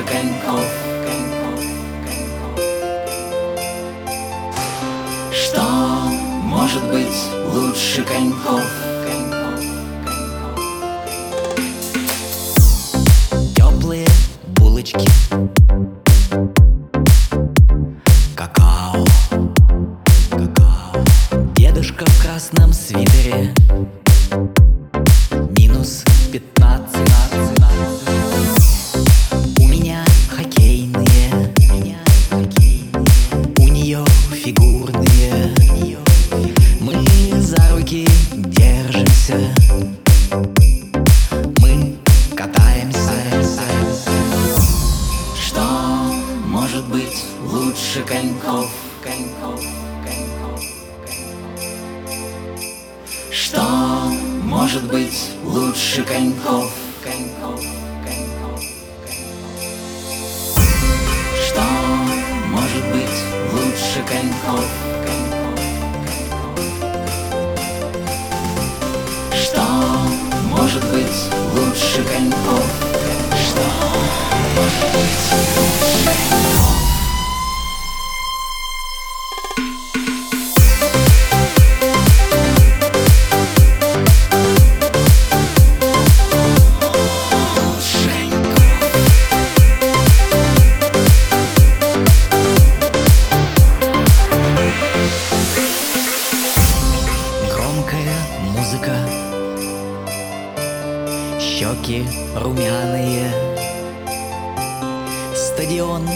коньков, коньков. Что может быть лучше коньков? Теплые булочки Какао Дедушка в красном свитере У нее фигурные. Мы за руки держимся. Мы катаемся. Что может быть лучше коньков, коньков, коньков, коньков? Что может быть лучше коньков, коньков, коньков? Что может быть лучше коньков? Что может быть музыка. Щеки румяные. Стадион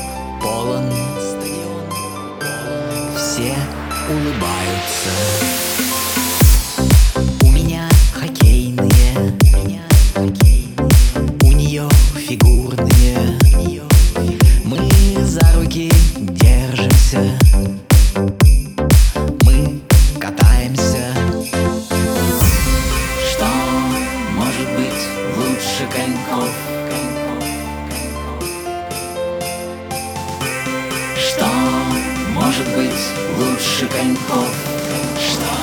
полон. Стадион полон. Все улыбаются. Фигурные. Мы за руки держимся лучше коньков. Что